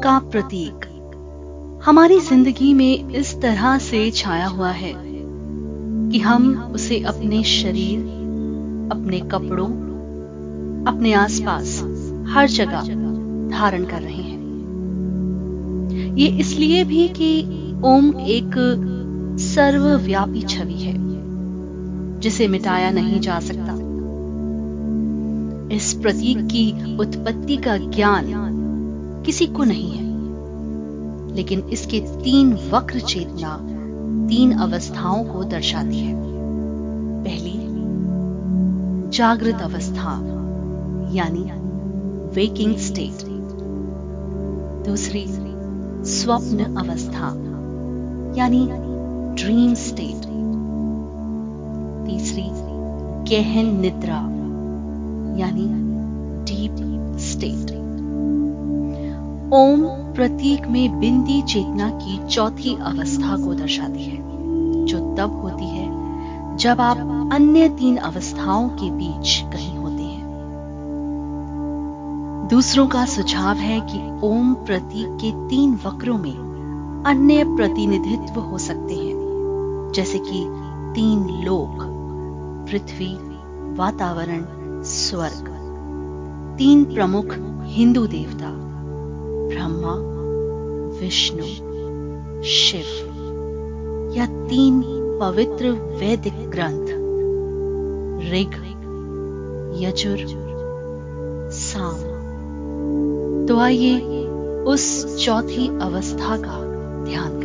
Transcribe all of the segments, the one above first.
का प्रतीक। हमारी ज़िंदगी में इस तरह से छाया हुआ है कि हम उसे अपने शरीर, अपने कपड़ों, अपने आसपास हर जगह धारण कर रहे हैं। ये इसलिए भी कि ओम एक सर्वव्यापी छवि है, जिसे मिटाया नहीं जा सकता। इस प्रतीक की उत्पत्ति का ज्ञान किसी को नहीं है। लेकिन इसके तीन वक्र चेतना तीन अवस्थाओं को दर्शाती है। पहली, जागृत अवस्था, यानी वेकिंग स्टेट दूसरी, स्वप्न अवस्था, यानी ड्रीम स्टेट तीसरी, गहन निद्रा, यानी ओम प्रतीक में बिंदी चेतना की चौथी अवस्था को दर्शाती है, जो तब होती है जब आप अन्य तीन अवस्थाओं के बीच कहीं होते हैं। दूसरों का सुझाव है कि ओम प्रतीक के तीन वक्रों में अन्य प्रतिनिधित्व हो सकते हैं, जैसे कि तीन लोक, पृथ्वी, वातावरण, स्वर्ग। तीन प्रमुख हिंदू देवता। ब्रह्मा, विष्णु, शिव, या तीन पवित्र वैदिक ग्रंथ, ऋग, यजुर, साम। तो आइए उस चौथी अवस्था का ध्यान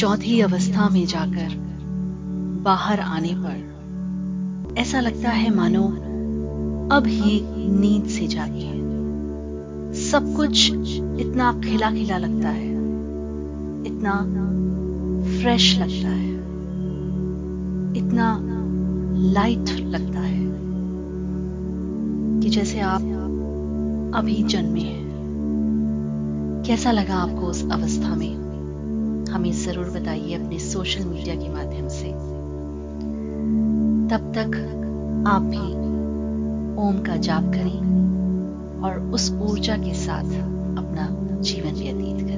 चौथी अवस्था में जाकर बाहर आने पर ऐसा लगता है मानो अब ही नींद से जागी है। सब कुछ इतना खिला खिला लगता है। इतना फ्रेश लगता है। इतना लाइट लगता है कि जैसे आप अभी जन्मे हैं। कैसा लगा आपको उस अवस्था में? हमें ज़रूर बताइए अपने सोशल मीडिया के माध्यम से। तब तक आप भी ओम का जाप करें और उस ऊर्जा के साथ अपना जीवन व्यतीत करें।